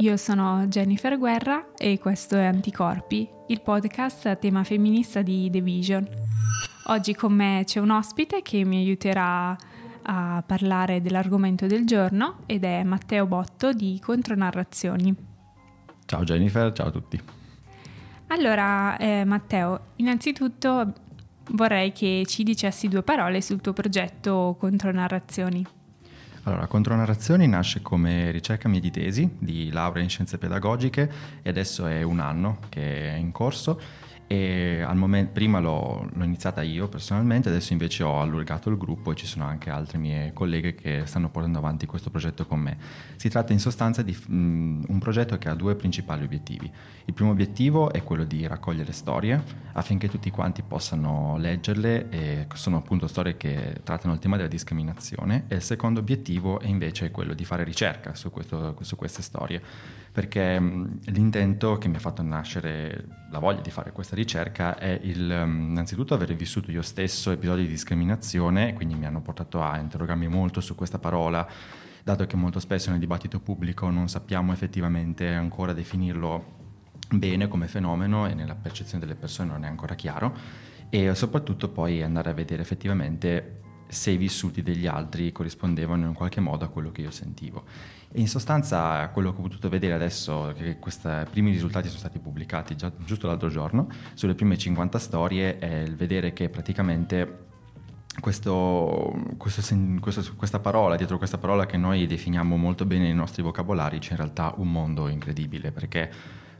Io sono Jennifer Guerra e questo è Anticorpi, il podcast a tema femminista di The Vision. Oggi con me c'è un ospite che mi aiuterà a parlare dell'argomento del giorno ed è Matteo Botto di Contronarrazioni. Ciao Jennifer, ciao a tutti. Allora, eh, Matteo, innanzitutto vorrei che ci dicessi due parole sul tuo progetto Contronarrazioni. Allora, Contronarrazioni nasce come ricerca mia di tesi di laurea in scienze pedagogiche e adesso è un anno che è in corso e momento, prima l'ho, l'ho, iniziata io personalmente, adesso invece ho allargato il gruppo e ci sono anche altre mie colleghe che stanno portando avanti questo progetto con me. Si tratta in sostanza di um, un progetto che ha due principali obiettivi. Il primo obiettivo è quello di raccogliere storie affinché tutti quanti possano leggerle e sono appunto storie che trattano il tema della discriminazione e il secondo obiettivo è invece quello di fare ricerca su, questo, su queste storie perché um, l'intento che mi ha fatto nascere la voglia di fare questa ricerca è il, um, innanzitutto aver vissuto io stesso episodi di discriminazione, quindi mi hanno portato a interrogarmi molto su questa parola, dato che molto spesso nel dibattito pubblico non sappiamo effettivamente ancora definirlo bene come fenomeno e nella percezione delle persone non è ancora chiaro. E soprattutto poi andare a vedere effettivamente se i vissuti degli altri corrispondevano in qualche modo a quello che io sentivo. E in sostanza quello che ho potuto vedere adesso, che questi primi risultati sono stati pubblicati già, giusto l'altro giorno, sulle prime 50 storie, è il vedere che praticamente questo, questo, questo, questa parola, dietro questa parola che noi definiamo molto bene nei nostri vocabolari, c'è in realtà un mondo incredibile, perché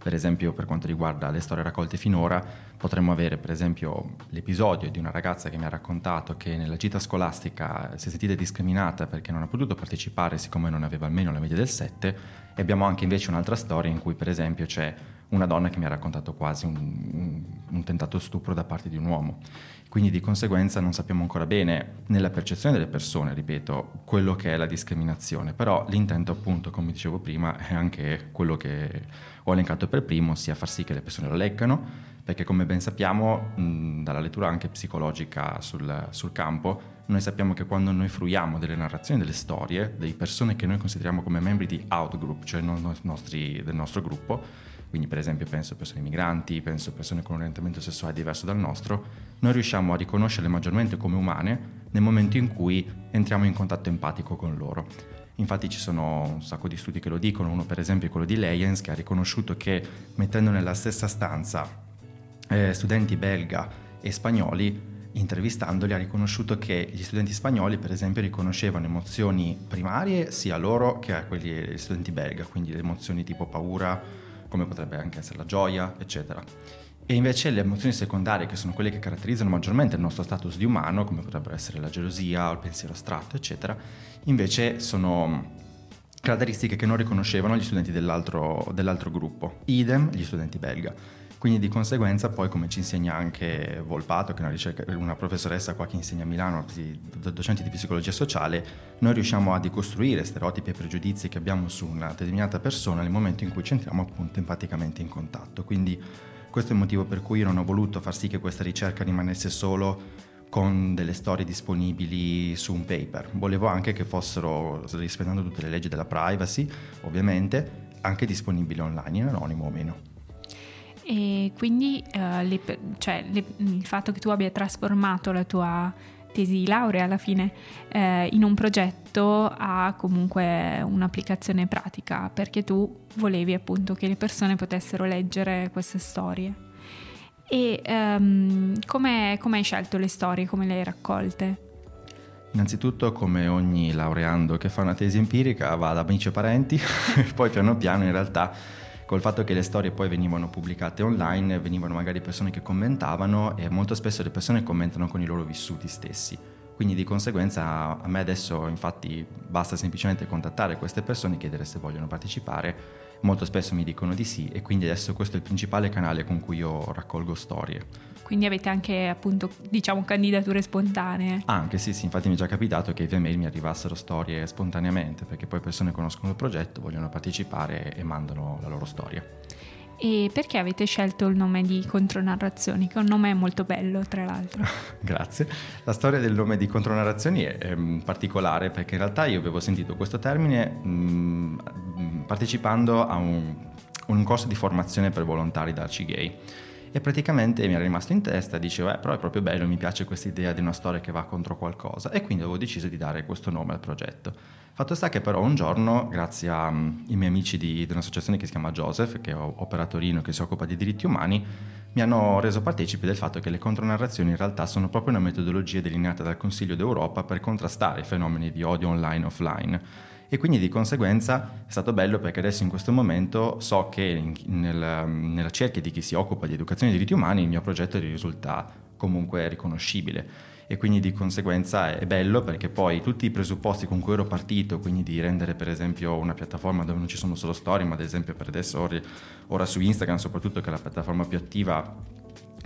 per esempio per quanto riguarda le storie raccolte finora, potremmo avere per esempio l'episodio di una ragazza che mi ha raccontato che nella gita scolastica si è sentita discriminata perché non ha potuto partecipare siccome non aveva almeno la media del 7 e abbiamo anche invece un'altra storia in cui per esempio c'è una donna che mi ha raccontato quasi un, un, un tentato stupro da parte di un uomo. Quindi di conseguenza non sappiamo ancora bene nella percezione delle persone, ripeto, quello che è la discriminazione, però l'intento appunto, come dicevo prima, è anche quello che ho elencato per primo, sia far sì che le persone lo leggano, perché come ben sappiamo mh, dalla lettura anche psicologica sul, sul campo, noi sappiamo che quando noi fruiamo delle narrazioni, delle storie, delle persone che noi consideriamo come membri di outgroup, cioè nostri, del nostro gruppo, quindi per esempio penso a persone migranti, penso a persone con un orientamento sessuale diverso dal nostro, noi riusciamo a riconoscerle maggiormente come umane nel momento in cui entriamo in contatto empatico con loro. Infatti ci sono un sacco di studi che lo dicono, uno per esempio è quello di Leyens che ha riconosciuto che mettendo nella stessa stanza eh, studenti belga e spagnoli, intervistandoli ha riconosciuto che gli studenti spagnoli per esempio riconoscevano emozioni primarie sia a loro che a quelli degli studenti belga, quindi emozioni tipo paura, come potrebbe anche essere la gioia, eccetera. E invece le emozioni secondarie, che sono quelle che caratterizzano maggiormente il nostro status di umano, come potrebbero essere la gelosia il pensiero astratto, eccetera, invece sono caratteristiche che non riconoscevano gli studenti dell'altro, dell'altro gruppo, idem gli studenti belga. Quindi di conseguenza poi come ci insegna anche Volpato, che è una, ricerca, una professoressa qua che insegna a Milano, docente di psicologia sociale, noi riusciamo a decostruire stereotipi e pregiudizi che abbiamo su una determinata persona nel momento in cui ci entriamo appunto empaticamente in contatto. Quindi questo è il motivo per cui io non ho voluto far sì che questa ricerca rimanesse solo con delle storie disponibili su un paper. Volevo anche che fossero, rispettando tutte le leggi della privacy, ovviamente, anche disponibili online, in anonimo o meno. E quindi uh, le, cioè, le, il fatto che tu abbia trasformato la tua tesi di laurea alla fine eh, in un progetto ha comunque un'applicazione pratica perché tu volevi appunto che le persone potessero leggere queste storie. E um, come hai scelto le storie, come le hai raccolte? Innanzitutto, come ogni laureando che fa una tesi empirica, va da amici e parenti, poi piano piano in realtà col fatto che le storie poi venivano pubblicate online, venivano magari persone che commentavano e molto spesso le persone commentano con i loro vissuti stessi. Quindi di conseguenza a me adesso infatti basta semplicemente contattare queste persone chiedere se vogliono partecipare molto spesso mi dicono di sì e quindi adesso questo è il principale canale con cui io raccolgo storie. Quindi avete anche appunto diciamo candidature spontanee? Anche sì, sì, infatti mi è già capitato che via mail mi arrivassero storie spontaneamente perché poi persone conoscono il progetto, vogliono partecipare e mandano la loro storia. E perché avete scelto il nome di Contronarrazioni, che è un nome molto bello, tra l'altro? Grazie. La storia del nome di Contronarrazioni è, è particolare perché in realtà io avevo sentito questo termine mh, partecipando a un, un, corso di formazione per volontari da CGay e praticamente mi era rimasto in testa dicevo, eh, però è proprio bello, mi piace questa idea di una storia che va contro qualcosa e quindi avevo deciso di dare questo nome al progetto. Fatto sta che però un giorno, grazie ai um, miei amici di, di, un'associazione che si chiama Joseph, che opera a Torino, che si occupa di diritti umani, mi hanno reso partecipe del fatto che le contronarrazioni in realtà sono proprio una metodologia delineata dal Consiglio d'Europa per contrastare i fenomeni di odio online e offline. E quindi di conseguenza è stato bello perché adesso in questo momento so che in, nel, nella cerchia di chi si occupa di educazione dei diritti umani il mio progetto risulta comunque riconoscibile. E quindi di conseguenza è bello perché poi tutti i presupposti con cui ero partito, quindi di rendere per esempio una piattaforma dove non ci sono solo storie, ma ad esempio per adesso ora su Instagram soprattutto che è la piattaforma più attiva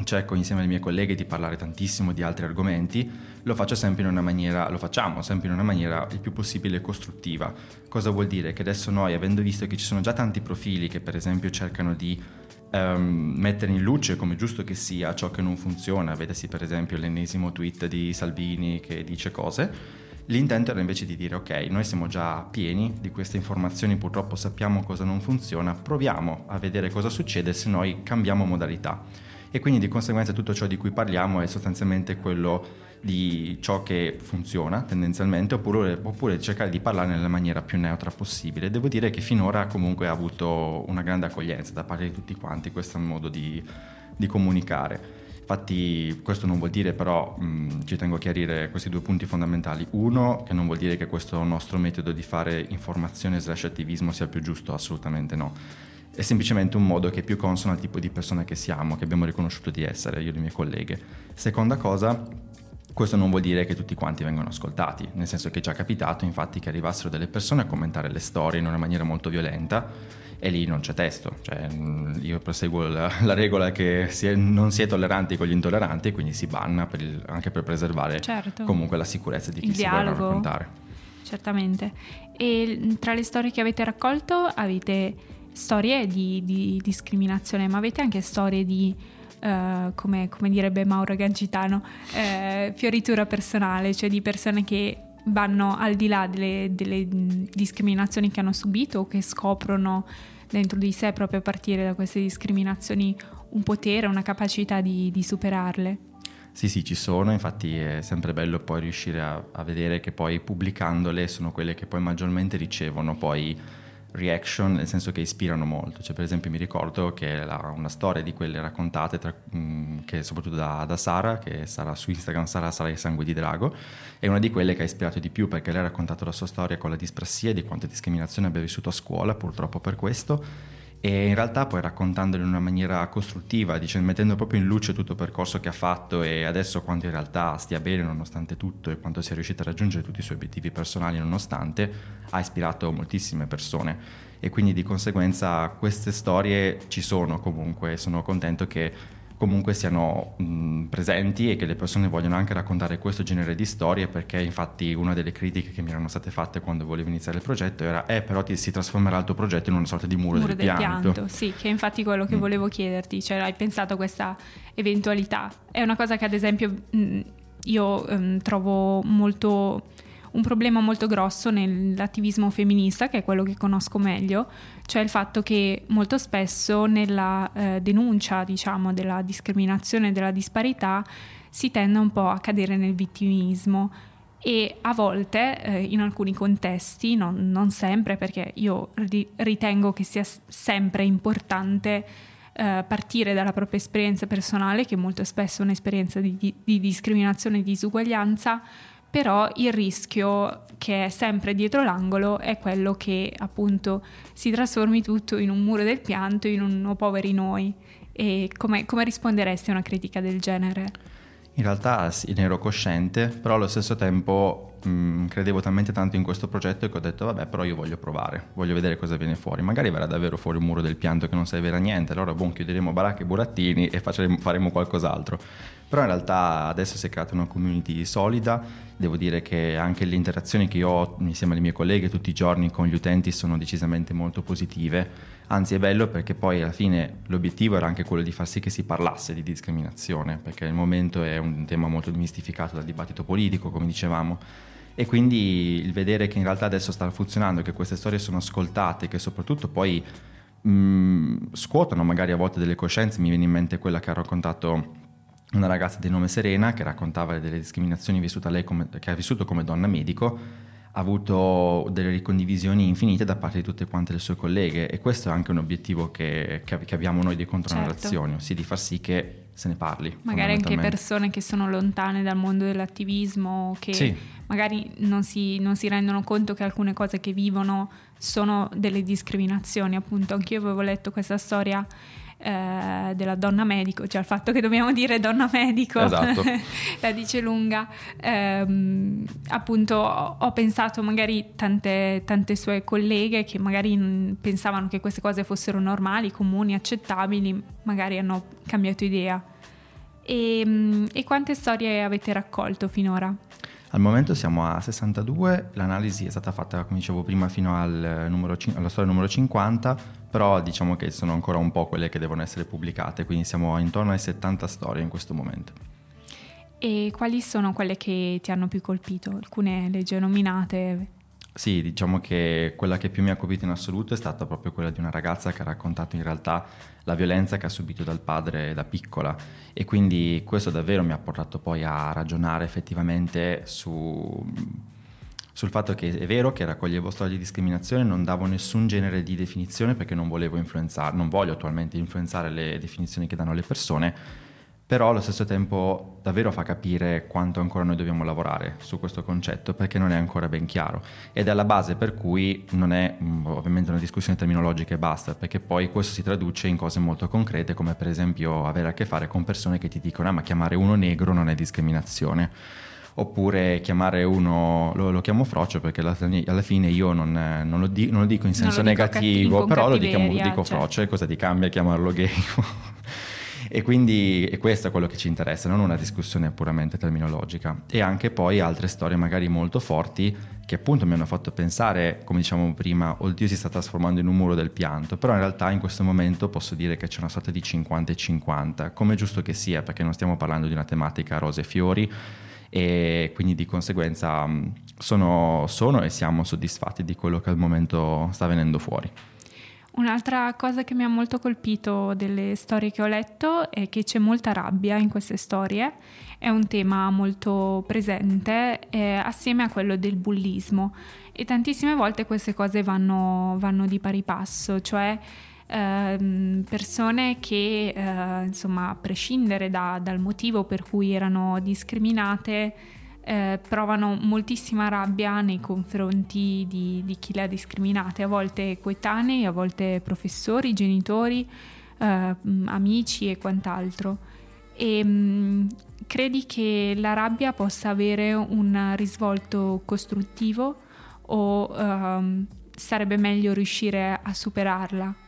cerco insieme ai miei colleghi di parlare tantissimo di altri argomenti, lo faccio sempre in una maniera, lo facciamo sempre in una maniera il più possibile costruttiva. Cosa vuol dire? Che adesso noi, avendo visto che ci sono già tanti profili che per esempio cercano di um, mettere in luce, come giusto che sia, ciò che non funziona, vedesi per esempio l'ennesimo tweet di Salvini che dice cose, l'intento era invece di dire ok, noi siamo già pieni di queste informazioni, purtroppo sappiamo cosa non funziona, proviamo a vedere cosa succede se noi cambiamo modalità. E quindi di conseguenza tutto ciò di cui parliamo è sostanzialmente quello di ciò che funziona tendenzialmente oppure, oppure, cercare di parlare nella maniera più neutra possibile. Devo dire che finora comunque ha avuto una grande accoglienza da parte di tutti quanti questo modo di, di comunicare. Infatti questo non vuol dire però, mh, ci tengo a chiarire questi due punti fondamentali. Uno, che non vuol dire che questo nostro metodo di fare informazione slash attivismo sia più giusto, assolutamente no. È semplicemente un modo che è più consono al tipo di persona che siamo, che abbiamo riconosciuto di essere, io e le mie colleghe. Seconda cosa, questo non vuol dire che tutti quanti vengono ascoltati, nel senso che è già capitato infatti che arrivassero delle persone a commentare le storie in una maniera molto violenta e lì non c'è testo, cioè, mm, io proseguo la, la regola che si è, non si è tolleranti con gli intolleranti e quindi si banna per il, anche per preservare certo. comunque la sicurezza di chi il si dialogo. vuole raccontare. Certamente. E tra le storie che avete raccolto avete storie di, di discriminazione, ma avete anche storie di uh, come, come, direbbe Mauro Gancitano, uh, fioritura personale, cioè di persone che vanno al di là delle, delle discriminazioni che hanno subito o che scoprono dentro di sé proprio a partire da queste discriminazioni un potere, una capacità di, di superarle. Sì, sì, ci sono, infatti è sempre bello poi riuscire a, a, vedere che poi pubblicandole sono quelle che poi maggiormente ricevono poi reaction, nel senso che ispirano molto. Cioè, per esempio, mi ricordo che la, una storia di quelle raccontate, tra, mh, mm, che soprattutto da, da, Sara, che sarà su Instagram, Sara Sara il sangue di drago, è una di quelle che ha ispirato di più perché lei ha raccontato la sua storia con la disprassia di quante discriminazioni abbia vissuto a scuola, purtroppo per questo e in realtà poi raccontandolo in una maniera costruttiva, dicendo, mettendo proprio in luce tutto il percorso che ha fatto e adesso quanto in realtà stia bene nonostante tutto e quanto sia riuscita a raggiungere tutti i suoi obiettivi personali nonostante, ha ispirato moltissime persone. E quindi di conseguenza queste storie ci sono comunque, sono contento che comunque siano mh, presenti e che le persone vogliono anche raccontare questo genere di storie perché infatti una delle critiche che mi erano state fatte quando volevo iniziare il progetto era eh però ti, si trasformerà il tuo progetto in una sorta di muro, muro del, del pianto. pianto. Sì, che è infatti quello che mm. volevo chiederti, cioè hai pensato a questa eventualità? È una cosa che ad esempio mh, io mh, trovo molto un problema molto grosso nell'attivismo femminista, che è quello che conosco meglio, cioè il fatto che molto spesso nella eh, denuncia, diciamo, della discriminazione e della disparità si tende un po' a cadere nel vittimismo. E a volte eh, in alcuni contesti, non, non, sempre perché io ritengo che sia sempre importante eh, partire dalla propria esperienza personale, che molto spesso è un'esperienza di, di, di discriminazione e disuguaglianza, però il rischio che è sempre dietro l'angolo è quello che appunto si trasformi tutto in un muro del pianto, in un oh, poveri noi. E come, come risponderesti a una critica del genere? In realtà sì, ne ero cosciente, però allo stesso tempo mh, credevo talmente tanto in questo progetto che ho detto vabbè però io voglio provare, voglio vedere cosa viene fuori, magari verrà davvero fuori un muro del pianto che non servirà a niente, allora boh, chiuderemo baracche e burattini e faremo qualcos'altro Però in realtà adesso si è creata una community solida, devo dire che anche le interazioni che io ho insieme alle mie colleghe tutti i giorni con gli utenti sono decisamente molto positive, anzi è bello perché poi alla fine l'obiettivo era anche quello di far sì che si parlasse di discriminazione, perché al momento è un tema molto dimistificato dal dibattito politico, come dicevamo. E quindi il vedere che in realtà adesso sta funzionando, che queste storie sono ascoltate, che soprattutto poi mh, scuotono magari a volte delle coscienze, mi viene in mente quella che ha raccontato una ragazza di nome Serena che raccontava delle discriminazioni vissute lei come, che ha vissuto come donna medico ha avuto delle ricondivisioni infinite da parte di tutte quante le sue colleghe e questo è anche un obiettivo che, che abbiamo noi di contronarrazioni, certo. ossia di far sì che se ne parli. Magari anche persone che sono lontane dal mondo dell'attivismo, che sì. magari non si, non si, rendono conto che alcune cose che vivono sono delle discriminazioni. Appunto, anch'io avevo letto questa storia eh, della donna medico, cioè il fatto che dobbiamo dire donna medico esatto. la dice lunga. Eh, appunto ho, ho, pensato magari tante, tante sue colleghe che magari pensavano che queste cose fossero normali, comuni, accettabili, magari hanno cambiato idea. E, e quante storie avete raccolto finora? Al momento siamo a 62, l'analisi è stata fatta, come dicevo prima, fino al numero, alla storia numero 50, però diciamo che sono ancora un po' quelle che devono essere pubblicate, quindi siamo intorno ai 70 storie in questo momento. E quali sono quelle che ti hanno più colpito? Alcune le già nominate? Sì, diciamo che quella che più mi ha colpito in assoluto è stata proprio quella di una ragazza che ha raccontato in realtà la violenza che ha subito dal padre da piccola e quindi questo davvero mi ha portato poi a ragionare effettivamente su, sul fatto che è vero che raccoglievo storie di discriminazione, non davo nessun genere di definizione perché non volevo influenzare, non voglio attualmente influenzare le definizioni che danno le persone, però allo stesso tempo davvero fa capire quanto ancora noi dobbiamo lavorare su questo concetto perché non è ancora ben chiaro. Ed è alla base per cui non è mm, ovviamente una discussione terminologica e basta perché poi questo si traduce in cose molto concrete come per esempio avere a che fare con persone che ti dicono ah, ma chiamare uno negro non è discriminazione oppure chiamare uno, lo, lo chiamo frocio perché alla, alla fine io non, non, lo di, non, lo dico in senso negativo, cattivo, però lo dico, dico cioè. frocio e cosa ti cambia chiamarlo gay? E quindi e questo è quello che ci interessa, non una discussione puramente terminologica. E anche poi altre storie magari molto forti che appunto mi hanno fatto pensare, come diciamo prima, oddio si sta trasformando in un muro del pianto, però in realtà in questo momento posso dire che c'è una sorta di 50 e 50, come è giusto che sia, perché non stiamo parlando di una tematica rose e fiori e quindi di conseguenza sono, sono e siamo soddisfatti di quello che al momento sta venendo fuori. Un'altra cosa che mi ha molto colpito delle storie che ho letto è che c'è molta rabbia in queste storie, è un tema molto presente eh, assieme a quello del bullismo e tantissime volte queste cose vanno, vanno di pari passo, cioè ehm, persone che eh, insomma a prescindere da, dal motivo per cui erano discriminate eh, provano moltissima rabbia nei confronti di, di, chi le ha discriminate, a volte coetanei, a volte professori, genitori, eh, amici e quant'altro. E mh, mm, credi che la rabbia possa avere un risvolto costruttivo o ehm, sarebbe meglio riuscire a superarla?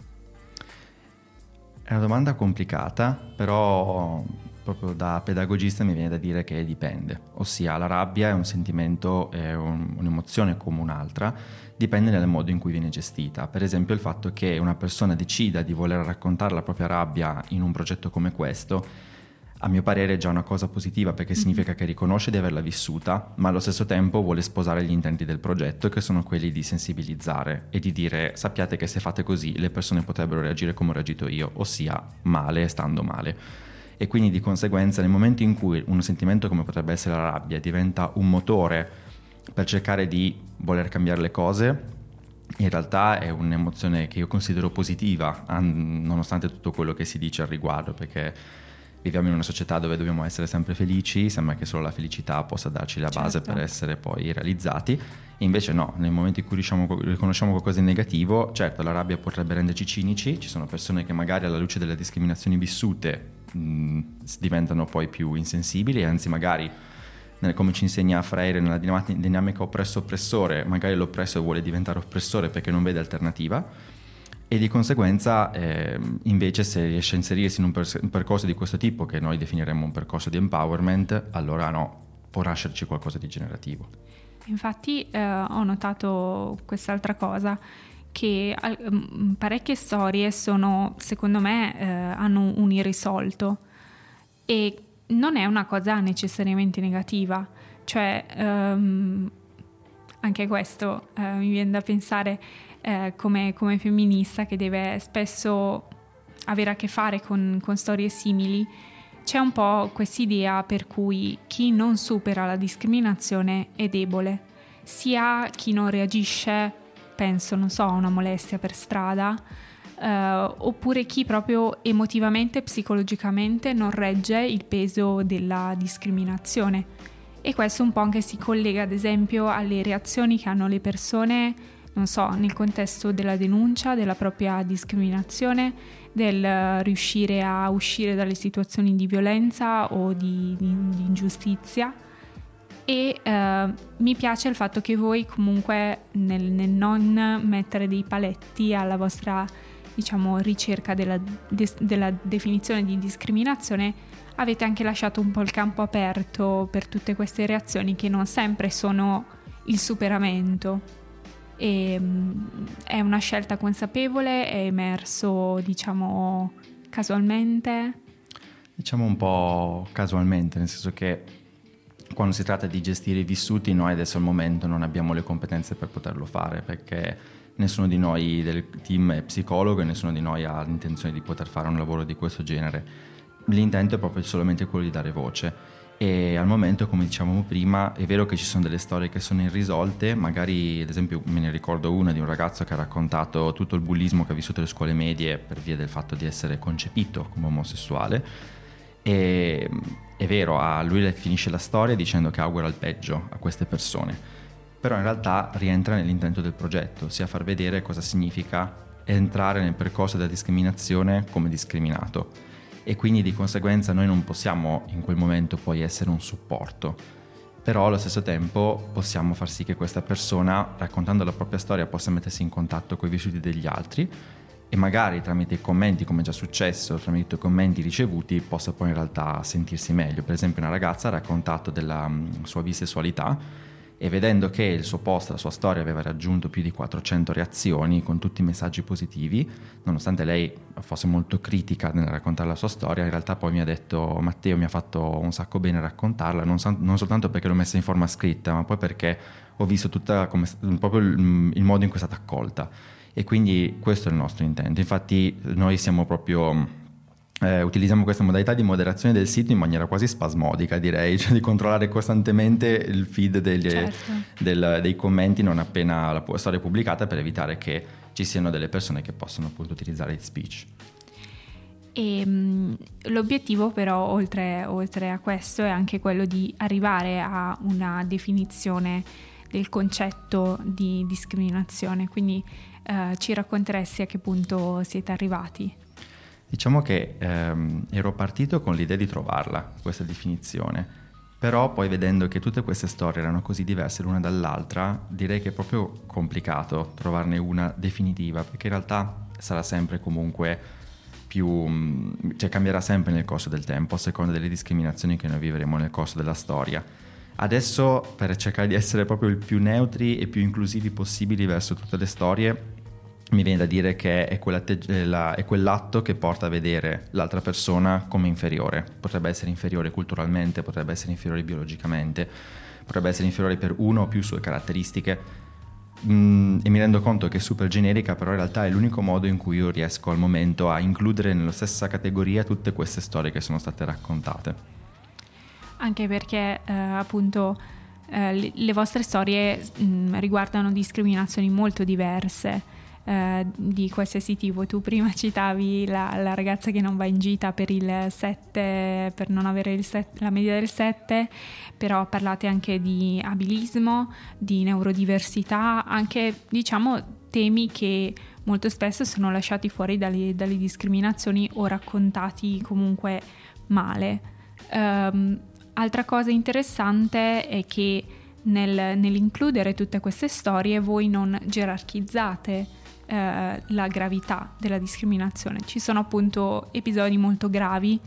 È una domanda complicata, però proprio da pedagogista mi viene da dire che dipende, ossia la rabbia è un sentimento, è un, un'emozione come un'altra, dipende dal modo in cui viene gestita. Per esempio il fatto che una persona decida di voler raccontare la propria rabbia in un progetto come questo, a mio parere è già una cosa positiva perché mm-hmm. significa che riconosce di averla vissuta, ma allo stesso tempo vuole sposare gli intenti del progetto che sono quelli di sensibilizzare e di dire sappiate che se fate così le persone potrebbero reagire come ho reagito io, ossia male stando male e quindi di conseguenza nel momento in cui un sentimento come potrebbe essere la rabbia diventa un motore per cercare di voler cambiare le cose, in realtà è un'emozione che io considero positiva, nonostante tutto quello che si dice al riguardo, perché viviamo in una società dove dobbiamo essere sempre felici, sembra che solo la felicità possa darci la base certo. per essere poi realizzati, invece no, nel momento in cui riusciamo, riconosciamo qualcosa di negativo, certo la rabbia potrebbe renderci cinici, ci sono persone che magari alla luce delle discriminazioni vissute mh, diventano poi più insensibili, anzi magari come ci insegna Freire nella dinamica oppresso-oppressore, magari l'oppresso vuole diventare oppressore perché non vede alternativa e di conseguenza eh, invece se riesce a inserirsi in un, per- un, percorso di questo tipo che noi definiremmo un percorso di empowerment, allora no, può nascerci qualcosa di generativo. Infatti eh, ho notato quest'altra cosa che eh, parecchie storie sono, secondo me, eh, hanno un irrisolto e non è una cosa necessariamente negativa, cioè ehm, anche questo eh, mi viene da pensare eh, come, come, femminista che deve spesso avere a che fare con, con storie simili, c'è un po' quest'idea per cui chi non supera la discriminazione è debole, sia chi non reagisce, penso, non so, a una molestia per strada, Uh, oppure chi proprio emotivamente, psicologicamente non regge il peso della discriminazione. E questo un po' anche si collega ad esempio alle reazioni che hanno le persone, non so, nel contesto della denuncia, della propria discriminazione, del riuscire a uscire dalle situazioni di violenza o di, di, di ingiustizia. E uh, mi piace il fatto che voi comunque nel, nel non mettere dei paletti alla vostra diciamo, ricerca della, de- della definizione di discriminazione, avete anche lasciato un po' il campo aperto per tutte queste reazioni che non sempre sono il superamento. E, um, è una scelta consapevole, è emerso, diciamo, casualmente? Diciamo un po' casualmente, nel senso che quando si tratta di gestire i vissuti noi adesso al momento non abbiamo le competenze per poterlo fare perché nessuno di noi del team è psicologo e nessuno di noi ha l'intenzione di poter fare un lavoro di questo genere. L'intento è proprio solamente quello di dare voce e al momento, come dicevamo prima, è vero che ci sono delle storie che sono irrisolte, magari ad esempio me ne ricordo una di un ragazzo che ha raccontato tutto il bullismo che ha vissuto alle scuole medie per via del fatto di essere concepito come omosessuale. E è vero, a lui finisce la storia dicendo che augura il peggio a queste persone. Però in realtà rientra nell'intento del progetto, ossia far vedere cosa significa entrare nel percorso della discriminazione come discriminato e quindi di conseguenza noi non possiamo in quel momento poi essere un supporto, però allo stesso tempo possiamo far sì che questa persona raccontando la propria storia possa mettersi in contatto con i vissuti degli altri e magari tramite i commenti, come è già successo, tramite i commenti ricevuti, possa poi in realtà sentirsi meglio. Per esempio una ragazza ha raccontato della mm, sua bisessualità e vedendo che il suo post, la sua storia aveva raggiunto più di 400 reazioni con tutti i messaggi positivi, nonostante lei fosse molto critica nel raccontare la sua storia, in realtà poi mi ha detto Matteo mi ha fatto un sacco bene raccontarla, non, so, non soltanto perché l'ho messa in forma scritta, ma poi perché ho visto tutta come, proprio il, il modo in cui è stata accolta. E quindi questo è il nostro intento. Infatti noi siamo proprio eh, utilizziamo questa modalità di moderazione del sito in maniera quasi spasmodica, direi, cioè di controllare costantemente il feed degli, certo. del, dei commenti non appena la storia è pubblicata per evitare che ci siano delle persone che possano appunto utilizzare il speech. E, um, l'obiettivo però oltre, oltre, a questo è anche quello di arrivare a una definizione del concetto di discriminazione, quindi uh, ci racconteresti a che punto siete arrivati? Diciamo che ehm, ero partito con l'idea di trovarla, questa definizione, però poi vedendo che tutte queste storie erano così diverse l'una dall'altra, direi che è proprio complicato trovarne una definitiva, perché in realtà sarà sempre comunque più, mm, cioè cambierà sempre nel corso del tempo, a seconda delle discriminazioni che noi vivremo nel corso della storia. Adesso, per cercare di essere proprio il più neutri e più inclusivi possibili verso tutte le storie, mi viene da dire che è, è, quell'atto che porta a vedere l'altra persona come inferiore. Potrebbe essere inferiore culturalmente, potrebbe essere inferiore biologicamente, potrebbe essere inferiore per una o più sue caratteristiche. Mm, e mi rendo conto che è super generica, però in realtà è l'unico modo in cui io riesco al momento a includere nella stessa categoria tutte queste storie che sono state raccontate. Anche perché eh, appunto eh, le, le, vostre storie mh, mm, riguardano discriminazioni molto diverse eh, di qualsiasi tipo. Tu prima citavi la, la, ragazza che non va in gita per il 7, per non avere set, la media del 7, però parlate anche di abilismo, di neurodiversità, anche diciamo temi che molto spesso sono lasciati fuori dalle, dalle discriminazioni o raccontati comunque male. Um, altra cosa interessante è che nel, nell'includere tutte queste storie voi non gerarchizzate eh, la gravità della discriminazione. Ci sono appunto episodi molto gravi,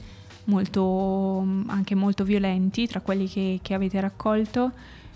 molto, anche molto violenti tra quelli che, che avete raccolto,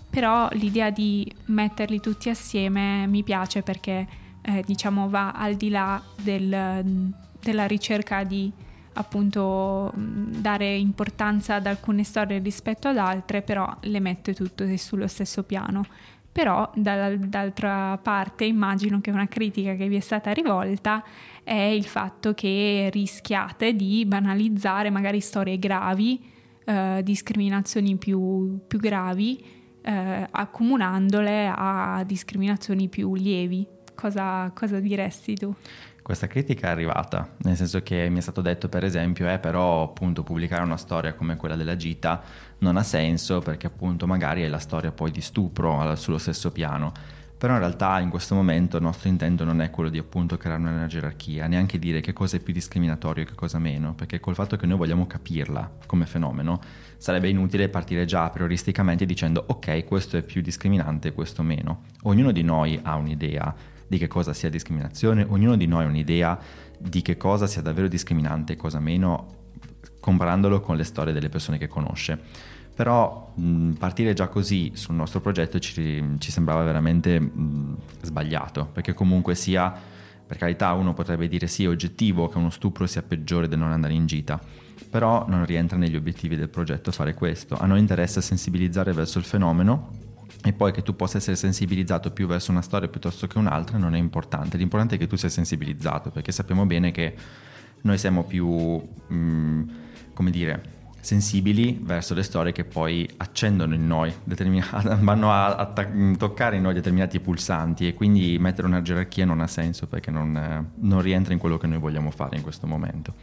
però l'idea di metterli tutti assieme mi piace perché eh, diciamo va al di là del, della ricerca di appunto dare importanza ad alcune storie rispetto ad altre, però le mette tutte sullo stesso piano. Però dall'altra parte immagino che una critica che vi è stata rivolta è il fatto che rischiate di banalizzare magari storie gravi, eh, discriminazioni più, più gravi, eh, accomunandole a discriminazioni più lievi. Cosa, cosa diresti tu? Questa critica è arrivata, nel senso che mi è stato detto per esempio, eh, però appunto pubblicare una storia come quella della gita non ha senso perché appunto magari è la storia poi di stupro sullo stesso piano. Però in realtà in questo momento il nostro intento non è quello di appunto creare una gerarchia, neanche dire che cosa è più discriminatorio e che cosa meno, perché col fatto che noi vogliamo capirla come fenomeno, sarebbe inutile partire già prioristicamente dicendo ok, questo è più discriminante e questo meno. Ognuno di noi ha un'idea di che cosa sia discriminazione, ognuno di noi ha un'idea di che cosa sia davvero discriminante e cosa meno, comparandolo con le storie delle persone che conosce. Però mh, partire già così sul nostro progetto ci, ci sembrava veramente mh, sbagliato, perché comunque sia, per carità uno potrebbe dire sì, è oggettivo che uno stupro sia peggiore del non andare in gita, però non rientra negli obiettivi del progetto fare questo. A noi interessa sensibilizzare verso il fenomeno e poi che tu possa essere sensibilizzato più verso una storia piuttosto che un'altra non è importante, l'importante è che tu sia sensibilizzato perché sappiamo bene che noi siamo più, mh, mm, come dire, sensibili verso le storie che poi accendono in noi, vanno a, a, toccare in noi determinati pulsanti e quindi mettere una gerarchia non ha senso perché non, non rientra in quello che noi vogliamo fare in questo momento.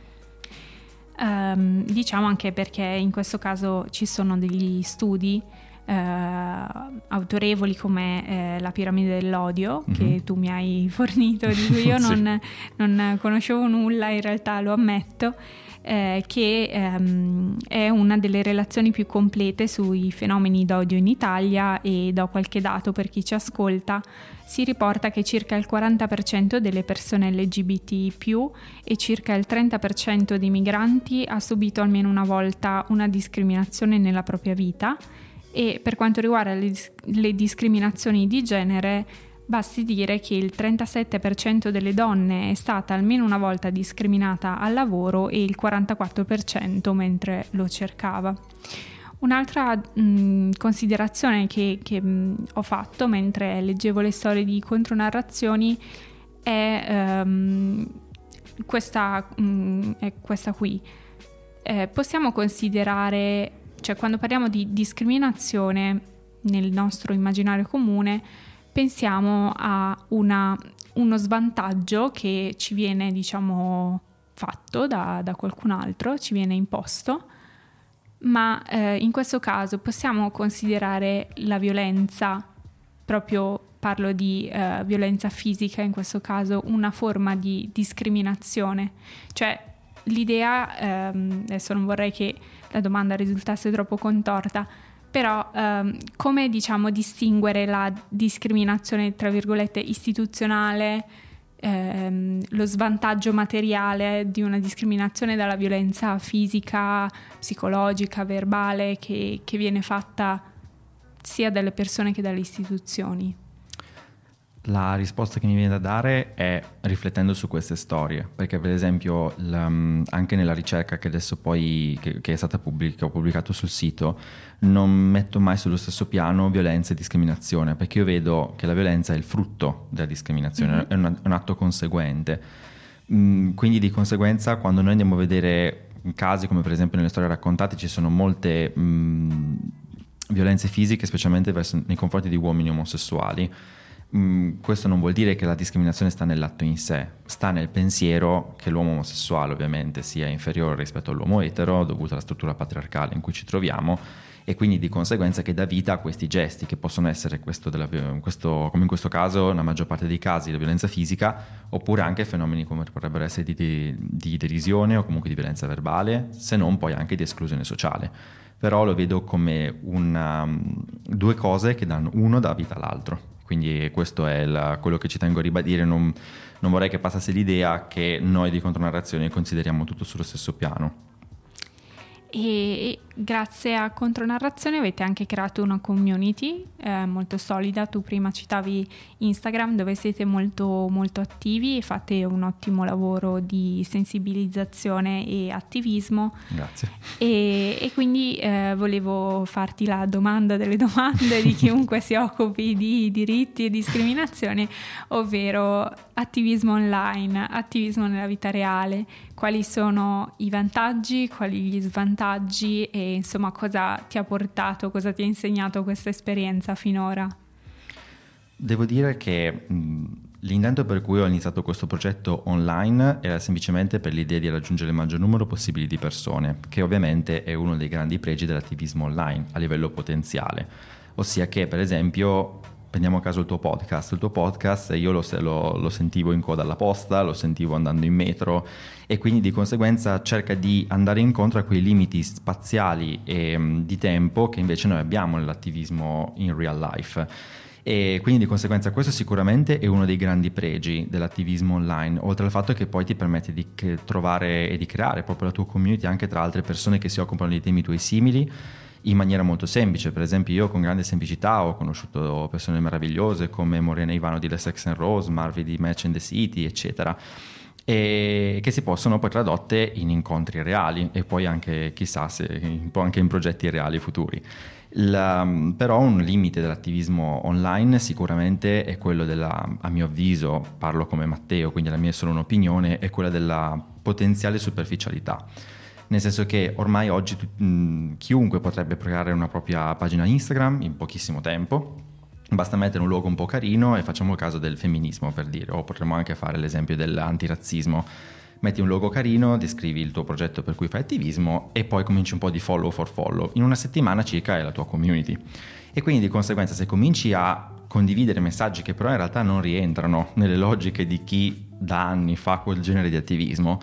Um, diciamo anche perché in questo caso ci sono degli studi autorevoli come eh, la piramide dell'odio mm-hmm. che tu mi hai fornito, di cui io sì. non, non, conoscevo nulla, in realtà lo ammetto. Eh, che ehm, è una delle relazioni più complete sui fenomeni d'odio in Italia e do qualche dato per chi ci ascolta. Si riporta che circa il 40% delle persone LGBT e circa il 30% dei migranti ha subito almeno una volta una discriminazione nella propria vita e per quanto riguarda le, le discriminazioni di genere, basti dire che il 37% delle donne è stata almeno una volta discriminata al lavoro e il 44% mentre lo cercava. Un'altra mh, considerazione che, che mh, ho fatto mentre leggevo le storie di contronarrazioni è, um, questa, mh, è questa qui. Eh, possiamo considerare cioè quando parliamo di discriminazione nel nostro immaginario comune, pensiamo a una, uno svantaggio che ci viene, diciamo, fatto da, da qualcun altro, ci viene imposto, ma eh, in questo caso possiamo considerare la violenza, proprio parlo di eh, violenza fisica in questo caso, una forma di discriminazione. Cioè l'idea, ehm, adesso non vorrei che la domanda risultasse troppo contorta, però ehm, come diciamo distinguere la discriminazione tra virgolette istituzionale, ehm, lo svantaggio materiale di una discriminazione dalla violenza fisica, psicologica, verbale che, che viene fatta sia dalle persone che dalle istituzioni? La risposta che mi viene da dare è riflettendo su queste storie, perché per esempio anche nella ricerca che adesso poi che, che è stata pubblic- ho pubblicato sul sito, non metto mai sullo stesso piano violenza e discriminazione, perché io vedo che la violenza è il frutto della discriminazione, mm-hmm. è, un, è, un, atto conseguente. Mm, quindi di conseguenza quando noi andiamo a vedere casi come per esempio nelle storie raccontate ci sono molte mm, violenze fisiche, specialmente verso, nei confronti di uomini omosessuali Mm, questo non vuol dire che la discriminazione sta nell'atto in sé, sta nel pensiero che l'uomo omosessuale ovviamente sia inferiore rispetto all'uomo etero dovuto alla struttura patriarcale in cui ci troviamo e quindi di conseguenza che dà vita a questi gesti che possono essere della, questo, come in questo caso, nella maggior parte dei casi, la violenza fisica oppure anche fenomeni come potrebbero essere di, di, di derisione o comunque di violenza verbale, se non poi anche di esclusione sociale. Però lo vedo come una, due cose che danno uno da vita all'altro Quindi questo è la, quello che ci tengo a ribadire, non, non vorrei che passasse l'idea che noi di Contronarrazione consideriamo tutto sullo stesso piano e grazie a Contronarrazione avete anche creato una community eh, molto solida. Tu prima citavi Instagram dove siete molto, molto attivi e fate un ottimo lavoro di sensibilizzazione e attivismo. Grazie. E, e quindi eh, volevo farti la domanda delle domande di chiunque si occupi di diritti e discriminazione, ovvero attivismo online, attivismo nella vita reale, quali sono i vantaggi, quali gli svantaggi e insomma cosa ti ha portato, cosa ti ha insegnato questa esperienza finora? Devo dire che mh, l'intento per cui ho iniziato questo progetto online era semplicemente per l'idea di raggiungere il maggior numero possibile di persone, che ovviamente è uno dei grandi pregi dell'attivismo online a livello potenziale. Ossia che per esempio prendiamo a caso il tuo podcast, il tuo podcast io lo, lo, lo, sentivo in coda alla posta, lo sentivo andando in metro e quindi di conseguenza cerca di andare incontro a quei limiti spaziali e um, di tempo che invece noi abbiamo nell'attivismo in real life. E quindi di conseguenza questo sicuramente è uno dei grandi pregi dell'attivismo online, oltre al fatto che poi ti permette di trovare e di creare proprio la tua community anche tra altre persone che si occupano di temi tuoi simili in maniera molto semplice. Per esempio, io con grande semplicità ho conosciuto persone meravigliose come Morena Ivano di The Sex and Rose, Marvi di Match in the City, eccetera. E che si possono poi tradotte in incontri reali e poi anche, chissà, se, anche in progetti reali futuri. La, però un limite dell'attivismo online sicuramente è quello della, a mio avviso, parlo come Matteo, quindi la mia è solo un'opinione, è quella della potenziale superficialità nel senso che ormai oggi mh, chiunque potrebbe creare una propria pagina Instagram in pochissimo tempo. Basta mettere un logo un po' carino e facciamo il caso del femminismo per dire, o potremmo anche fare l'esempio dell'antirazzismo. Metti un logo carino, descrivi il tuo progetto per cui fai attivismo e poi cominci un po' di follow for follow. In una settimana circa è la tua community. E quindi di conseguenza se cominci a condividere messaggi che però in realtà non rientrano nelle logiche di chi da anni fa quel genere di attivismo,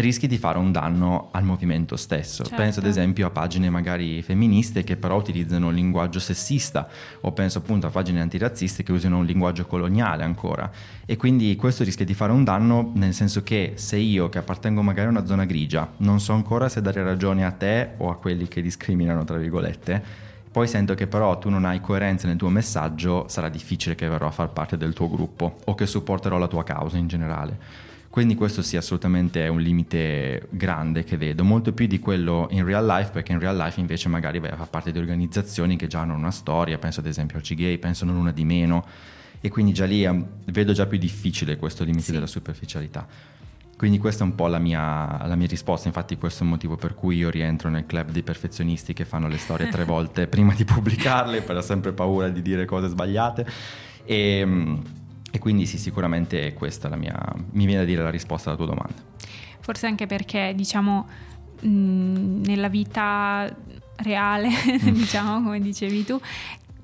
rischi di fare un danno al movimento stesso. Certo. Penso ad esempio a pagine magari femministe che però utilizzano un linguaggio sessista o penso appunto a pagine antirazziste che usano un linguaggio coloniale ancora e quindi questo rischia di fare un danno nel senso che se io che appartengo magari a una zona grigia non so ancora se dare ragione a te o a quelli che discriminano tra virgolette poi sento che però tu non hai coerenza nel tuo messaggio, sarà difficile che verrò a far parte del tuo gruppo o che supporterò la tua causa in generale. Quindi questo sì, assolutamente è un limite grande che vedo, molto più di quello in real life, perché in real life invece magari vai a far parte di organizzazioni che già hanno una storia, penso ad esempio al C-Gay, penso non una di meno, e quindi già lì vedo già più difficile questo limite sì. della superficialità. Quindi questa è un po' la mia, la mia, risposta, infatti questo è il motivo per cui io rientro nel club dei perfezionisti che fanno le storie tre volte prima di pubblicarle, per sempre paura di dire cose sbagliate. E, um, e quindi sì, sicuramente questa è la mia, mi viene a dire la risposta alla tua domanda. Forse anche perché, diciamo, mh, nella vita reale, mm. diciamo, come dicevi tu,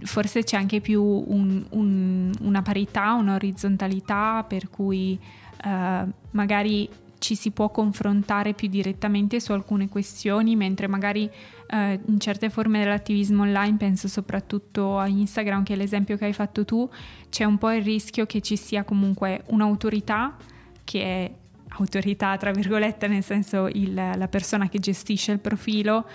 forse c'è anche più un, un, una parità, un'orizzontalità per cui eh, magari ci si può confrontare più direttamente su alcune questioni, mentre magari eh, in certe forme dell'attivismo online, penso soprattutto a Instagram, che è l'esempio che hai fatto tu, c'è un po' il rischio che ci sia comunque un'autorità che è autorità, tra virgolette, nel senso il, la persona che gestisce il profilo,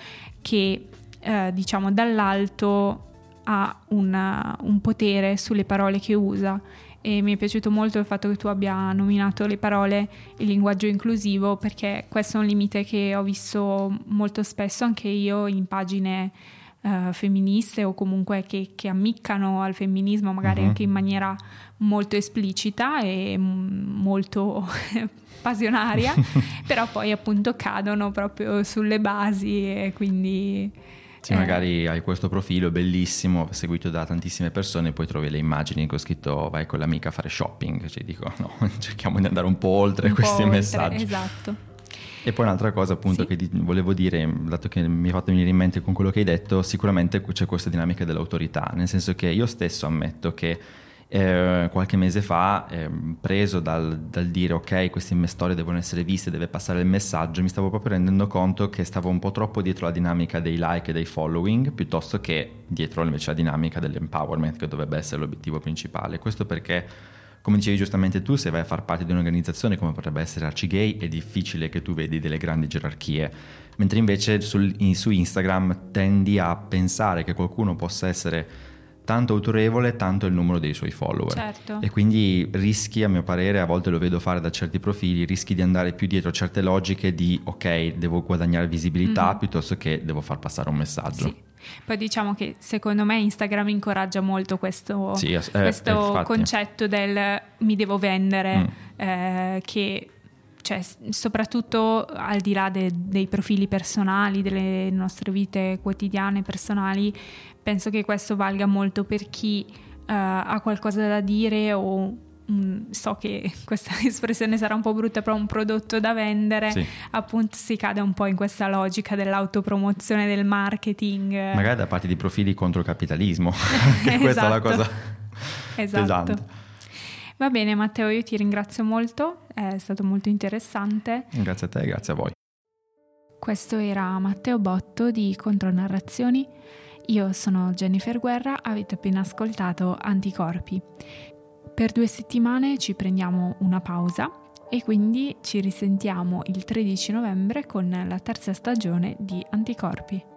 che eh, diciamo dall'alto ha una, un potere sulle parole che usa e mi è piaciuto molto il fatto che tu abbia nominato le parole il linguaggio inclusivo perché questo è un limite che ho visto molto spesso anche io in pagine uh, femministe o comunque che, che, ammiccano al femminismo magari uh-huh. anche in maniera molto esplicita e molto passionaria però poi appunto cadono proprio sulle basi e quindi sì, eh. magari hai questo profilo bellissimo, seguito da tantissime persone, poi trovi le immagini che ho scritto vai con l'amica a fare shopping, cioè dico no, cerchiamo di andare un po' oltre un questi po messaggi. Oltre, esatto. E poi un'altra cosa appunto sì. che di- volevo dire, dato che mi hai fatto venire in mente con quello che hai detto, sicuramente c'è questa dinamica dell'autorità, nel senso che io stesso ammetto che eh, qualche mese fa, eh, preso dal, dal, dire ok, queste storie devono essere viste, deve passare il messaggio, mi stavo proprio rendendo conto che stavo un po' troppo dietro la dinamica dei like e dei following, piuttosto che dietro invece la dinamica dell'empowerment, che dovrebbe essere l'obiettivo principale. Questo perché, come dicevi giustamente tu, se vai a far parte di un'organizzazione come potrebbe essere Arcigay, è difficile che tu vedi delle grandi gerarchie, mentre invece sul, in, su Instagram tendi a pensare che qualcuno possa essere tanto autorevole tanto il numero dei suoi follower. Certo. E quindi rischi, a mio parere, a volte lo vedo fare da certi profili, rischi di andare più dietro certe logiche di ok, devo guadagnare visibilità mm-hmm. piuttosto che devo far passare un messaggio. Sì. Poi diciamo che secondo me Instagram incoraggia molto questo, sì, eh, questo eh, concetto del mi devo vendere, mm. eh, che cioè, soprattutto al di là de, dei profili personali, delle nostre vite quotidiane personali, penso che questo valga molto per chi uh, ha qualcosa da dire o um, so che questa espressione sarà un po' brutta, però un prodotto da vendere, sì. appunto si cade un po' in questa logica dell'autopromozione del marketing. Magari da parte di profili contro il capitalismo, esatto. questa è la cosa esatto. pesante. Va bene Matteo, io ti ringrazio molto, è stato molto interessante. Grazie a te, grazie a voi. Questo era Matteo Botto di Contronarrazioni. Io sono Jennifer Guerra, avete appena ascoltato Anticorpi. Per due settimane ci prendiamo una pausa e quindi ci risentiamo il 13 novembre con la terza stagione di Anticorpi.